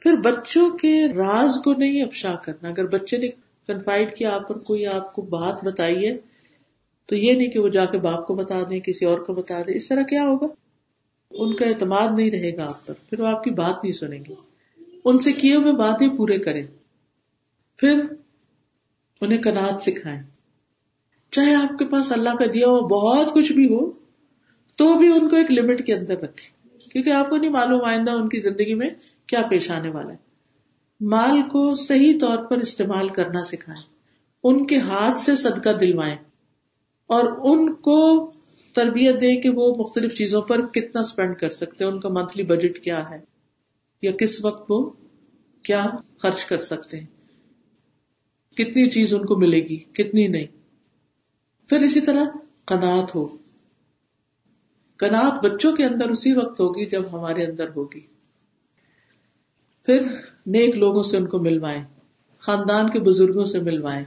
پھر بچوں کے راز کو نہیں افشا کرنا۔ اگر بچے نے کنفائڈ کیا، آپ پر کوئی آپ کو بات بتائی ہے، تو یہ نہیں کہ وہ جا کے باپ کو بتا دیں، کسی اور کو بتا دیں۔ اس طرح کیا ہوگا؟ ان کا اعتماد نہیں رہے گا آپ پر۔ پھر وہ آپ کی بات نہیں سنیں گے۔ ان سے کیے ہوئے باتیں پورے کریں۔ پھر انہیں کنات سکھائیں۔ چاہے آپ کے پاس اللہ کا دیا ہوا بہت کچھ بھی ہو، تو بھی ان کو ایک لمٹ کے اندر رکھے کیونکہ آپ کو نہیں معلوم آئندہ ان کی زندگی میں کیا پیش آنے والا ہے؟ مال کو صحیح طور پر استعمال کرنا سکھائیں، ان کے ہاتھ سے صدقہ دلوائیں اور ان کو تربیت دے کہ وہ مختلف چیزوں پر کتنا اسپینڈ کر سکتے ان کا منتھلی بجٹ کیا ہے یا کس وقت وہ کیا خرچ کر سکتے ہیں۔ کتنی چیز ان کو ملے گی، کتنی نہیں۔ پھر اسی طرح کنات ہو۔ کنات بچوں کے اندر اسی وقت ہوگی جب ہمارے اندر ہوگی۔ پھر نیک لوگوں سے ان کو ملوائیں، خاندان کے بزرگوں سے ملوائیں۔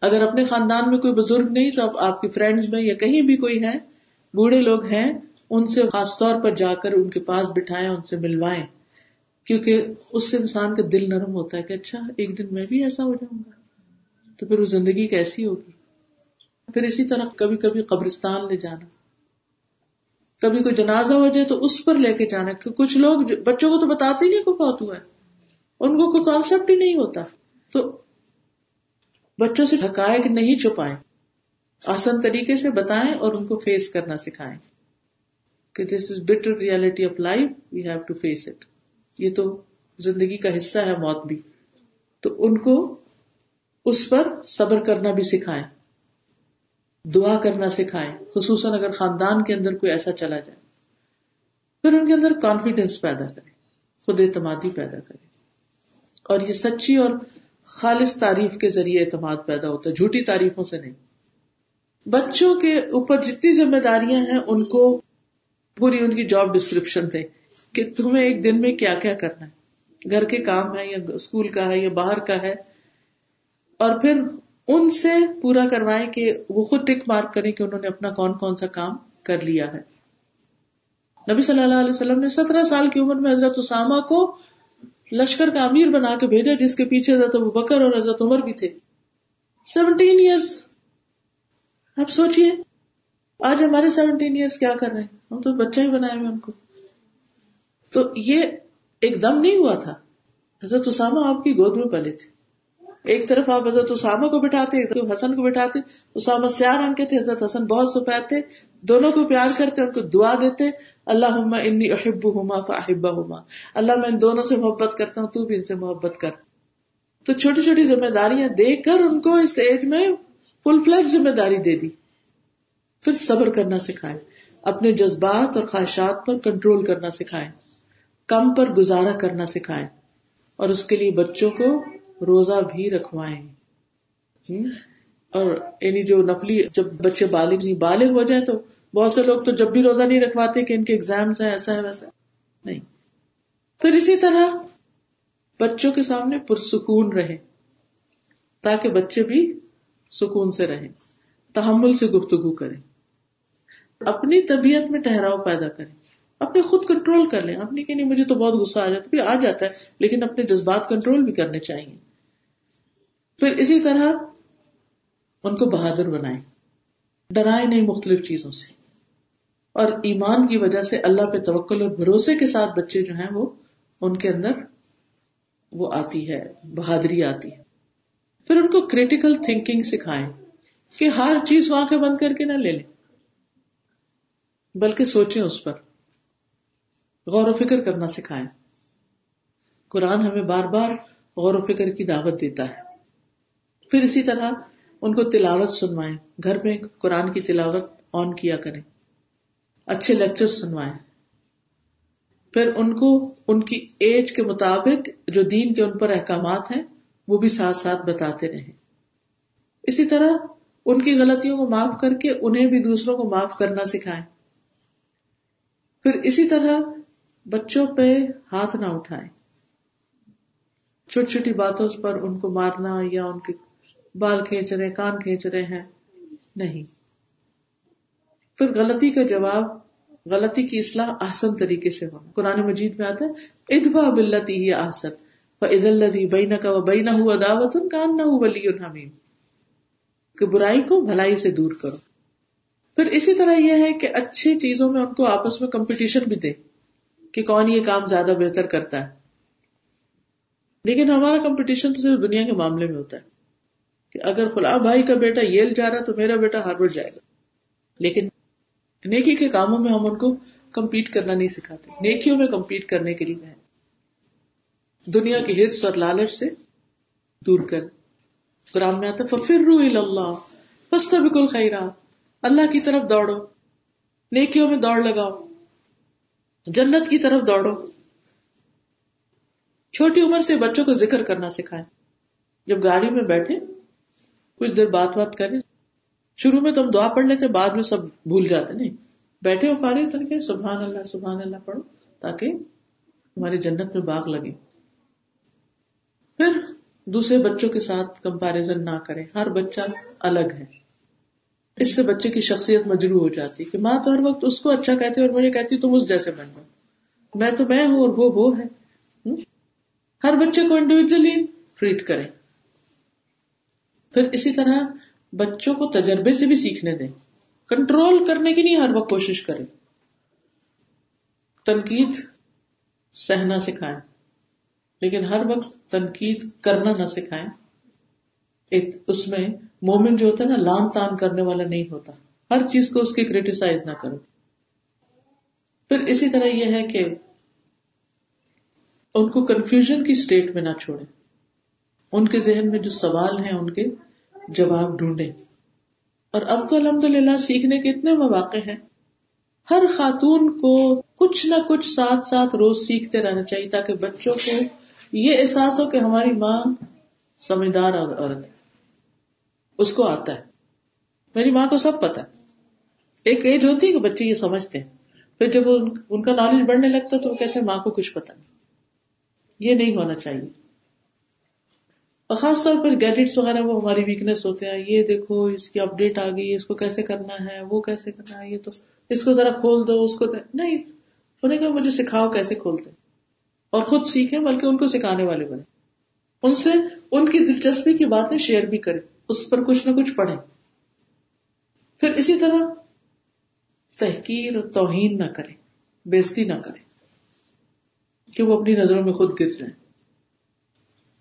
اگر اپنے خاندان میں کوئی بزرگ نہیں، تو اب آپ کی فرینڈز میں یا کہیں بھی کوئی ہے بوڑھے لوگ ہیں، ان سے خاص طور پر جا کر ان کے پاس بٹھائیں، ان سے ملوائیں۔ کیونکہ اس سے انسان کا دل نرم ہوتا ہے کہ اچھا ایک دن میں بھی ایسا ہو جاؤں گا، تو پھر وہ زندگی کیسی ہوگی؟ پھر اسی طرح کبھی کبھی قبرستان لے جانا۔ کبھی کوئی جنازہ ہو جائے تو اس پر لے کے جانا کچھ لوگ بچوں کو تو بتاتے ہی نہیں کو بہت ہوا ہے۔ ان کو کوئی کانسیپٹ ہی نہیں ہوتا۔ تو بچوں سے کہ نہیں چھپائیں۔ آسان طریقے سے بتائیں اور ان کو فیس کرنا سکھائیں۔ کہ this is bitter reality of life we have to face it یہ تو زندگی کا حصہ ہے موت بھی۔ تو ان کو اس پر صبر کرنا بھی سکھائیں۔ دعا کرنا سکھائیں، خصوصاً اگر خاندان کے اندر کوئی ایسا چلا جائے۔ پھر ان کے اندر کانفیڈینس پیدا کرے خود اعتمادی پیدا کرے اور یہ سچی اور خالص تعریف کے ذریعے اعتماد پیدا ہوتا ہے، جھوٹی تعریفوں سے نہیں۔ بچوں کے اوپر جتنی ذمہ داریاں ہیں، ان کو پوری ان کی جاب ڈسکرپشن دے کہ تمہیں ایک دن میں کیا کیا کرنا ہے۔ گھر کے کام ہے یا اسکول کا ہے یا باہر کا ہے۔ اور پھر ان سے پورا کروائے کہ وہ خود ٹک مارک کرے کہ انہوں نے اپنا کون کون سا کام کر لیا ہے۔ نبی صلی اللہ علیہ وسلم نے سترہ سال کی عمر میں حضرت اسامہ کو لشکر کا امیر بنا کے بھیجا، جس کے پیچھے حضرت بکر اور حضرت عمر بھی تھے۔ سیونٹین ایئرس آپ سوچیے آج ہمارے سیونٹین ایئرس کیا کر رہے ہیں؟ ہم تو بچہ ہی بنائے ہوئے ان کو۔ تو یہ ایک دم نہیں ہوا تھا۔ حضرت اسامہ آپ کی گود میں پلے تھے۔ ایک طرف آپ حضرت اسامہ کو بٹھاتے حسن کو بٹھاتے، اسامہ سیاہ رنگ کے تھے، حضرت حسن بہت سفید تھے، دونوں کو پیار کرتے، ان کو دعا دیتے اللہ انی احب ہوما فاحبہ ہوما اللہ میں ان دونوں سے محبت کرتا ہوں، تو بھی ان سے محبت کر۔ تو چھوٹی چھوٹی ذمہ داریاں دے کر ان کو اس ایج میں فل فلیک ذمہ داری دے دی۔ پھر صبر کرنا سکھائے، اپنے جذبات اور خواہشات پر کنٹرول کرنا سکھائے، کم پر گزارا کرنا سکھائے، اور اس کے لیے بچوں کو روزہ بھی رکھوائیں۔ اور یعنی جو نفلی جب بچے بالغ نہیں بالغ ہو جائے تو بہت سے لوگ تو جب بھی روزہ نہیں رکھواتے کہ ان کے ایگزامس ہیں، ایسا ہے، ویسا نہیں۔ پھر اسی طرح بچوں کے سامنے پرسکون رہے تاکہ بچے بھی سکون سے رہیں، تحمل سے گفتگو کریں۔ اپنی طبیعت میں ٹہراؤ پیدا کریں۔ اپنے خود کنٹرول کر لیں۔ اپنی کہ نہیں، مجھے تو بہت غصہ آ جاتا آ جاتا ہے، لیکن اپنے جذبات کنٹرول بھی کرنے چاہیے۔ پھر اسی طرح ان کو بہادر بنائے ڈرائے نہیں مختلف چیزوں سے۔ اور ایمان کی وجہ سے اللہ پہ توکل اور بھروسے کے ساتھ بچے جو ہیں وہ ان کے اندر وہ آتی ہے، بہادری آتی ہے۔ پھر ان کو کریٹیکل تھنکنگ سکھائیں کہ ہر چیز وہاں کے بند کر کے نہ لے لیں، بلکہ سوچیں اس پر۔ غور و فکر کرنا سکھائیں۔ قرآن ہمیں بار بار غور و فکر کی دعوت دیتا ہے۔ پھر اسی طرح ان کو تلاوت سنوائیں۔ گھر میں قرآن کی تلاوت آن کیا کریں۔ اچھے لیکچر سنوائیں۔ پھر ان کو ان کی ایج کے مطابق جو دین کے ان پر احکامات ہیں، وہ بھی ساتھ ساتھ بتاتے رہیں۔ اسی طرح ان کی غلطیوں کو معاف کر کے انہیں بھی دوسروں کو معاف کرنا سکھائیں۔ پھر اسی طرح بچوں پہ ہاتھ نہ اٹھائے چھوٹی چھوٹی باتوں پر ان کو مارنا یا ان کے بال کھینچ رہے کان کھینچ رہے ہیں۔ نہیں۔ پھر غلطی کا جواب، غلطی کی اصلاح آسن طریقے سے ہونا۔ قرآن مجید میں آتا ہے ادبا بلتی ہی آسن عید الدی بین کا بین ہوا دعوت ان کان نہ ہو ولی حمیم کہ برائی کو بھلائی سے دور کرو۔ پھر اسی طرح یہ ہے کہ اچھی چیزوں میں ان کو آپس میں کمپٹیشن بھی دے، کہ کون یہ کام زیادہ بہتر کرتا ہے۔ لیکن ہمارا کمپٹیشن تو صرف دنیا کے معاملے میں ہوتا ہے۔ کہ اگر فلاں بھائی کا بیٹا یل جا رہا تو میرا بیٹا ہارورڈ جائے گا۔ لیکن نیکی کے کاموں میں ہم ان کو کمپیٹ کرنا نہیں سکھاتے۔ نیکیوں میں کمپیٹ کرنے کے لیے دنیا کی ہرس اور لالچ سے دور کر۔ قرآن میں آتا ففر رو اللہ بس تو بالکل خیرات اللہ کی طرف دوڑو۔ نیکیوں میں دوڑ لگاؤ۔ جنت کی طرف دوڑو۔ چھوٹی عمر سے بچوں کو ذکر کرنا سکھائے جب گاڑی میں بیٹھے کچھ دیر بات بات کرے شروع میں تو ہم دعا پڑھ لیتے، بعد میں سب بھول جاتے، نہیں۔ بیٹھے ہو پا رہے سبحان اللہ سبحان اللہ، پڑھو، تاکہ ہماری جنت میں باغ لگے۔ پھر دوسرے بچوں کے ساتھ کمپیرزن نہ کریں۔ ہر بچہ الگ ہے۔ اس سے بچے کی شخصیت مجرو ہو جاتی کہ ماں تو ہر وقت اس کو اچھا کہتی اور مجھے کہتی تم اس جیسے بن جاؤ۔ میں تو میں ہوں اور وہ وہ ہے۔ ہر بچے کو انڈیویجلی ٹریٹ کریں۔ پھر اسی طرح بچوں کو تجربے سے بھی سیکھنے دیں۔ کنٹرول کرنے کی نہیں ہر وقت کوشش کریں۔ تنقید سہنا سکھائیں۔ لیکن ہر وقت تنقید کرنا نہ سکھائیں۔ اس میں مومن جو ہوتا ہے نا، لان تان کرنے والا نہیں ہوتا۔ ہر چیز کو اس کی کریٹیسائز نہ کرو پھر اسی طرح یہ ہے کہ ان کو کنفیوژن کی اسٹیٹ میں نہ چھوڑے ان کے ذہن میں جو سوال ہیں، ان کے جواب ڈھونڈے اور اب تو الحمد للہ سیکھنے کے اتنے مواقع ہیں۔ ہر خاتون کو کچھ نہ کچھ ساتھ ساتھ روز سیکھتے رہنا چاہیے تاکہ بچوں کو یہ احساس ہو کہ ہماری ماں سمجھدار عورت ہے۔ اس کو آتا ہے۔ میری ماں کو سب پتا ایک ایج ہوتی ہے کہ بچے یہ سمجھتے ہیں۔ پھر جب ان کا نالج بڑھنے لگتا تو وہ کہتے ہیں ماں کو کچھ پتا نہیں۔ یہ نہیں ہونا چاہیے۔ اور خاص طور پر گیجٹس وغیرہ وہ ہماری ویکنیس ہوتے ہیں. یہ دیکھو، اس کی اپڈیٹ آ گئی، اس کو کیسے کرنا ہے، وہ کیسے کرنا ہے، یہ تو اس کو ذرا کھول دو، اس کو نہیں، انہیں کہ مجھے سکھاؤ کیسے کھولتے اور خود سیکھے بلکہ ان کو سکھانے والے بنے ان سے ان کی دلچسپی کی باتیں شیئر بھی کرے اس پر کچھ نہ کچھ پڑھے پھر اسی طرح تحقیر اور توہین نہ کرے بےزتی نہ کرے کہ وہ اپنی نظروں میں خود گر جائیں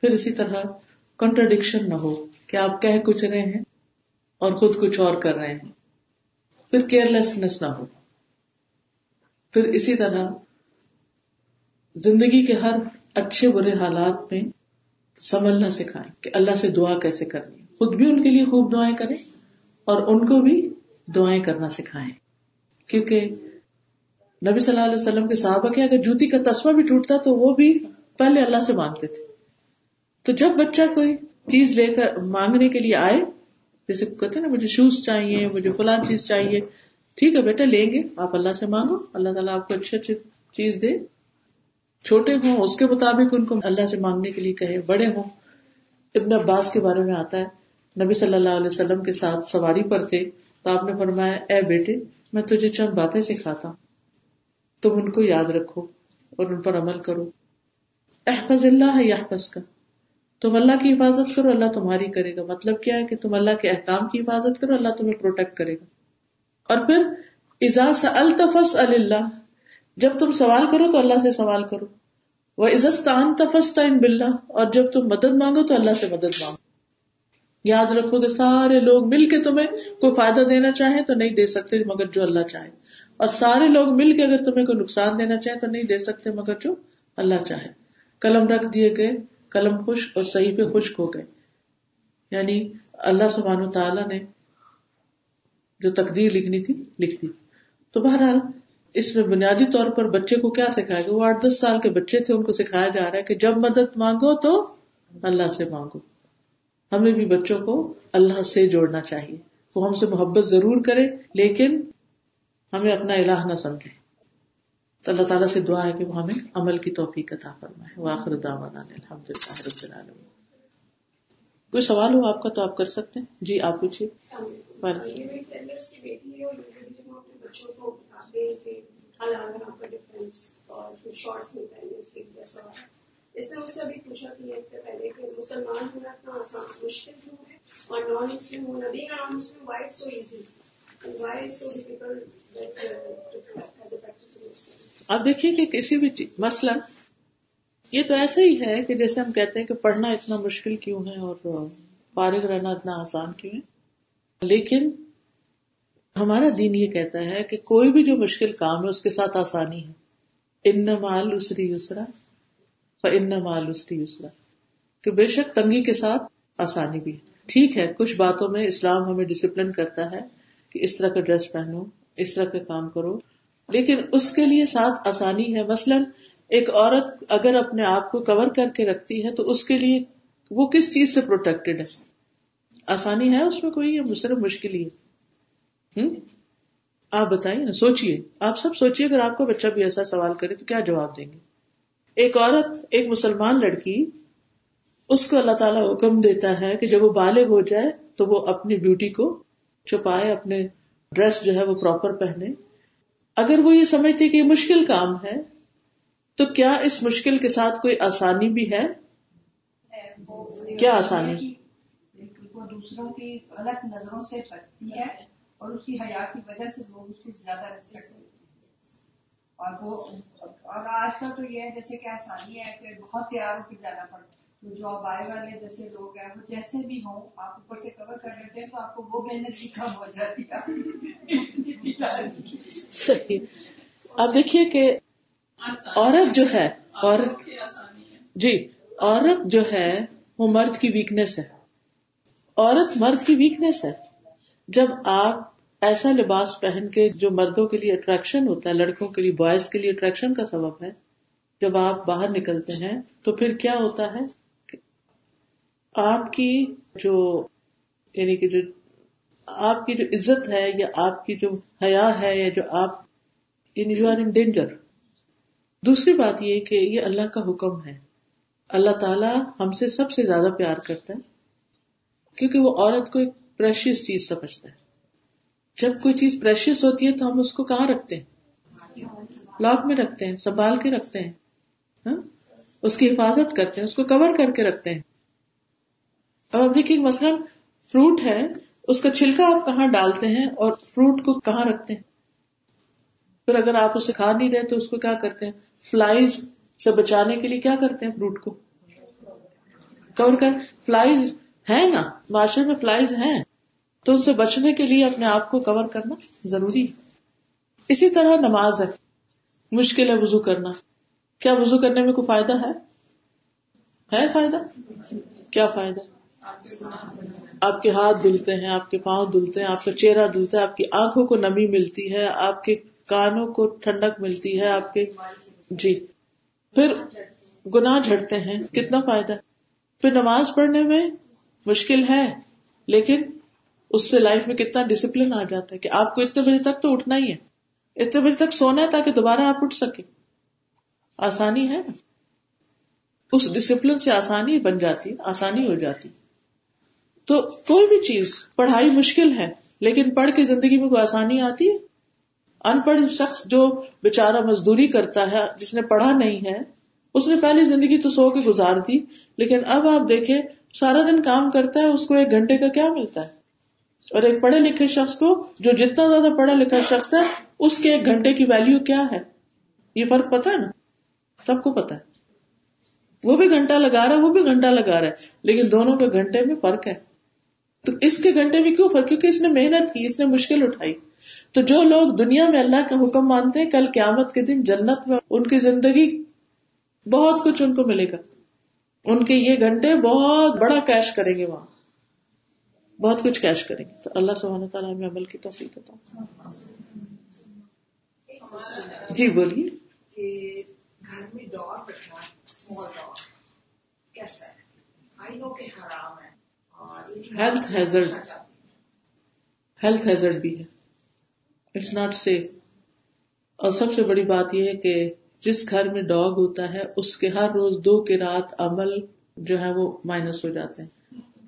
پھر اسی طرح کنٹرڈکشن نہ ہو کہ آپ کہہ کچھ رہے ہیں اور خود کچھ اور کر رہے ہیں۔ پھر کیئر لیسنس نہ ہو۔ پھر اسی طرح زندگی کے ہر اچھے برے حالات میں سنبھلنا سکھائیں کہ اللہ سے دعا کیسے کرنی خود بھی ان کے لیے خوب دعائیں کریں اور ان کو بھی دعائیں کرنا سکھائیں۔ کیونکہ نبی صلی اللہ علیہ وسلم کے صحابہ کے اگر جوتی کا تسمہ بھی ٹوٹتا تو وہ بھی پہلے اللہ سے مانگتے تھے۔ تو جب بچہ کوئی چیز لے کر مانگنے کے لیے آئے، جیسے کہتے نا، مجھے شوز چاہیے، مجھے فلاں چیز چاہیے، ٹھیک ہے بیٹا لیں گے، آپ اللہ سے مانگو، اللہ تعالیٰ آپ کو اچھی اچھی چیز دے۔ چھوٹے ہوں، اس کے مطابق ان کو اللہ سے مانگنے کے لیے کہے، بڑے ہوں۔ ابن عباس کے بارے میں آتا ہے، نبی صلی اللہ علیہ وسلم کے ساتھ سواری پر تھے، تو آپ نے فرمایا، اے بیٹے، میں تجھے چند باتیں سکھاتا ہوں۔ تم ان کو یاد رکھو اور ان پر عمل کرو۔ احفظ اللہ ہے یحفظ کا تم اللہ کی حفاظت کرو، اللہ تمہاری کرے گا۔ مطلب کیا ہے کہ تم اللہ کے احکام کی حفاظت کرو، اللہ تمہیں پروٹیکٹ کرے گا۔ اور پھر اجاز التفس اللہ۔ جب تم سوال کرو تو اللہ سے سوال کرو۔ وہ عزستان تفستا ان بلّہ اور جب تم مدد مانگو تو اللہ سے مدد مانگو۔ یاد رکھو کہ سارے لوگ مل کے تمہیں کوئی فائدہ دینا چاہیں تو نہیں دے سکتے مگر جو اللہ چاہے۔ اور سارے لوگ مل کے اگر تمہیں کوئی نقصان دینا چاہیں تو نہیں دے سکتے مگر جو اللہ چاہے۔ قلم رکھ دیے گئے۔ قلم خوش اور صحیح پہ خشک ہو گئے۔ یعنی اللہ سبحانہ تعالیٰ نے جو تقدیر لکھنی تھی، لکھ دی۔ تو بہرحال اس میں بنیادی طور پر بچے کو کیا سکھایا گیا؟ وہ آٹھ دس سال کے بچے تھے، ان کو سکھایا جا رہا ہے کہ جب مدد مانگو تو اللہ سے مانگو۔ ہمیں بھی بچوں کو اللہ سے جوڑنا چاہیے۔ وہ ہم سے محبت ضرور کرے، لیکن ہمیں اپنا الہ نہ سمجھے۔ تو اللہ تعالیٰ سے دعا ہے کہ وہ ہمیں عمل کی توفیق عطا فرمائے۔ واخر دعوانا الحمد للہ رب العالمین۔ کوئی سوال ہو آپ کا تو آپ کر سکتے ہیں۔ جی آپ پوچھیے۔ اس نے مجھ سے ابھی پوچھا کہ پہلے کہ مسلمان ہونا اتنا آسان مشکل کیوں ہے اور نان مسلم ہونا بھی non Muslim why so easy why so difficult آپ دیکھیے کہ کسی بھی چیز مثلاً یہ تو ایسا ہی ہے کہ جیسے ہم کہتے ہیں کہ پڑھنا اتنا مشکل کیوں ہے اور فارغ رہنا اتنا آسان کیوں ہے؟ لیکن ہمارا دین یہ کہتا ہے کہ کوئی بھی جو مشکل کام ہے اس کے ساتھ آسانی ہے۔ ان مال اسری یسرا ان مال اسری یسرا۔ کہ بے شک تنگی کے ساتھ آسانی بھی ہے۔ ٹھیک ہے، کچھ باتوں میں اسلام ہمیں ڈسپلن کرتا ہے کہ اس طرح کا ڈریس پہنو، اس طرح کا کام کرو۔ لیکن اس کے لیے ساتھ آسانی ہے۔ مثلاً ایک عورت اگر اپنے آپ کو کور کر کے رکھتی ہے تو اس کے لیے وہ کس چیز سے پروٹیکٹڈ ہے؟ آسانی ہے اس میں کوئی صرف مشکل ہی ہے؟ آپ بتائیے نا، سوچیے۔ آپ سب سوچیے، اگر آپ کو بچہ بھی ایسا سوال کرے تو کیا جواب دیں گے؟ ایک عورت، ایک مسلمان لڑکی، اس کو اللہ تعالیٰ حکم دیتا ہے کہ جب وہ بالغ ہو جائے تو وہ اپنی بیوٹی کو چھپائے، اپنے ڈریس جو ہے وہ پراپر پہنے۔ اگر وہ یہ سمجھتی کہ یہ مشکل کام ہے، تو کیا اس مشکل کے ساتھ کوئی آسانی بھی ہے؟ کیا آسانی؟ دوسروں کی غلط نظروں سے بچتی ہے اور اس کی حیا کی وجہ سے لوگ اس کو زیادہ ریسپیکٹ اور وہ، اور آج کل تو یہ ہے، جیسے کہ آسانی ہے کہ بہت تیار ہو کے جانا پڑتا تو جو اب آئے والے جیسے لوگ ہیں وہ جیسے بھی ہوں آپ اوپر سے کور کر لیتے ہیں تو آپ کو وہ محنت بھی کم ہو جاتی ہے۔ صحیح۔ اب دیکھیے کہ عورت جو ہے عورت جی عورت جو ہے وہ مرد کی ویکنیس ہے۔ عورت مرد کی ویکنیس ہے۔ جب آپ ایسا لباس پہن کے جو مردوں کے لیے اٹریکشن ہوتا ہے لڑکوں کے لیے بوائز کے لیے اٹریکشن کا سبب ہے جب آپ باہر نکلتے ہیں تو پھر کیا ہوتا ہے؟ آپ کی جو یعنی کہ جو آپ کی جو عزت ہے یا آپ کی جو حیا ہے یا جو آپ یعنی یو آر ان ڈینجر دوسری بات یہ کہ یہ اللہ کا حکم ہے. اللہ تعالی ہم سے سب سے زیادہ پیار کرتا ہے کیونکہ وہ عورت کو ایک پریشیس چیز سمجھتا ہے. جب کوئی چیز پریشیس ہوتی ہے تو ہم اس کو کہاں رکھتے ہیں؟ لاک میں رکھتے ہیں، سنبھال کے رکھتے ہیں ہاں؟ اس کی حفاظت کرتے ہیں، اس کو کور کر کے رکھتے ہیں۔ اب اب دیکھیے مثلاً فروٹ ہے، اس کا چھلکا آپ کہاں ڈالتے ہیں اور فروٹ کو کہاں رکھتے ہیں؟ پھر اگر آپ اسے کھا نہیں رہے تو اس کو کیا کرتے ہیں؟ فلائز سے بچانے کے لیے کیا کرتے ہیں فروٹ کو؟ کور کر فلائز ہے نا؟ معاشرے میں فلائز ہیں۔ تو ان سے بچنے کے لیے اپنے آپ کو کور کرنا ضروری ہے۔ اسی طرح نماز ہے۔ مشکل ہے وزو کرنا۔ کیا وزو کرنے میں کوئی فائدہ ہے؟ ہے فائدہ؟ کیا فائدہ؟ آپ کے ہاتھ دھلتے ہیں، آپ کے پاؤں دھلتے ہیں، آپ کا چہرہ دھلتا ہے، آپ کی آنکھوں کو نمی ملتی ہے، آپ کے کانوں کو ٹھنڈک ملتی ہے، آپ کے جی۔ پھر گناہ جھڑتے ہیں، کتنا فائدہ۔ پھر نماز پڑھنے میں مشکل ہے، لیکن اس سے لائف میں کتنا ڈسپلن آ جاتا ہے کہ آپ کو اتنے بجے تک تو اٹھنا ہی ہے۔ اتنے بجے تک سونا ہے تاکہ دوبارہ آپ اٹھ سکے آسانی ہے نا؟ اس ڈسپلن سے آسانی بن جاتی آسانی ہو جاتی تو کوئی بھی چیز، پڑھائی مشکل ہے، لیکن پڑھ کے زندگی میں کوئی آسانی آتی ہے؟ ان پڑھ شخص جو بےچارا مزدوری کرتا ہے، جس نے پڑھا نہیں ہے، اس نے پہلی زندگی تو سو کے گزار دی، لیکن اب آپ دیکھیں، سارا دن کام کرتا ہے، اس کو ایک گھنٹے کا کیا ملتا ہے؟ اور ایک پڑھے لکھے شخص کو، جو جتنا زیادہ پڑھا لکھا شخص ہے، اس کے ایک گھنٹے کی ویلو کیا ہے؟ یہ فرق پتا ہے نا؟ سب کو پتا ہے۔ وہ بھی گھنٹہ لگا رہا ہے، وہ بھی گھنٹہ لگا رہا ہے، لیکن دونوں کے گھنٹے میں فرق ہے۔ تو اس کے گھنٹے میں کیوں فرق کیونکہ اس نے محنت کی، اس نے مشکل اٹھائی۔ تو جو لوگ دنیا میں اللہ کا حکم مانتے ہیں، کل قیامت کے دن جنت میں ان کی زندگی بہت کچھ ان کو ملے گا۔ ان کے یہ گھنٹے بہت بڑا کیش کریں گے وہاں۔ بہت کچھ کیش کریں گے۔ تو اللہ سبحانہ تعالیٰ ہمیں عمل کی توفیق ہوتا جی بولیے۔ گھر میں ڈاگ رکھنا اسمال ڈاگ کیسا ہے؟ آئی نو کہ حرام ہے ہیلتھ ہیزرڈ ہیلتھ ہیزرڈ بھی ہے. اٹس ناٹ سیف اور سب سے بڑی بات یہ ہے کہ جس گھر میں ڈاگ ہوتا ہے، اس کے ہر روز دو کے رات عمل جو ہے وہ مائنس ہو جاتے ہیں۔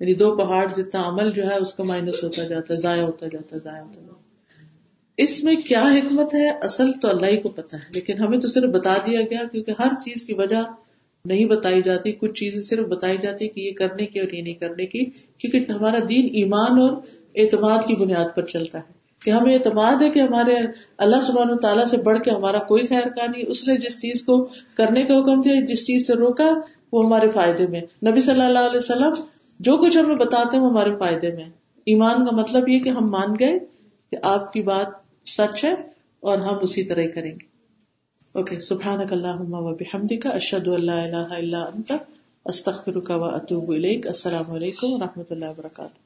یعنی دو پہاڑ جتنا عمل جو ہے، اس کا مائنس ہوتا جاتا ہے، ضائع ہوتا جاتا ہے، ضائع ہوتا جاتا اس میں کیا حکمت ہے؟ اصل تو اللہ ہی کو پتا ہے، لیکن ہمیں تو صرف بتا دیا گیا کیونکہ ہر چیز کی وجہ نہیں بتائی جاتی، کچھ چیزیں صرف بتائی جاتی کہ یہ کرنے کی اور یہ نہیں کرنے کی، کیونکہ ہمارا دین ایمان اور اعتماد کی بنیاد پر چلتا ہے کہ ہمیں اعتماد ہے کہ ہمارے اللہ سبحانہ و تعالیٰ سے بڑھ کے ہمارا کوئی خیر کا نہیں، اس نے جس چیز کو کرنے کا حکم دیا، جس چیز سے روکا، وہ ہمارے فائدے میں۔ نبی صلی اللہ علیہ وسلم جو کچھ ہمیں بتاتے ہیں، وہ ہمارے فائدے میں۔ ایمان کا مطلب یہ کہ ہم مان گئے کہ آپ کی بات سچ ہے اور ہم اسی طرح ہی کریں گے۔ اوکے سبحان اللہ و بحمد کا اشد اللہ اللہ اللہ انت استخر کا اطوب السلام علیکم و رحمۃ اللہ وبرکاتہ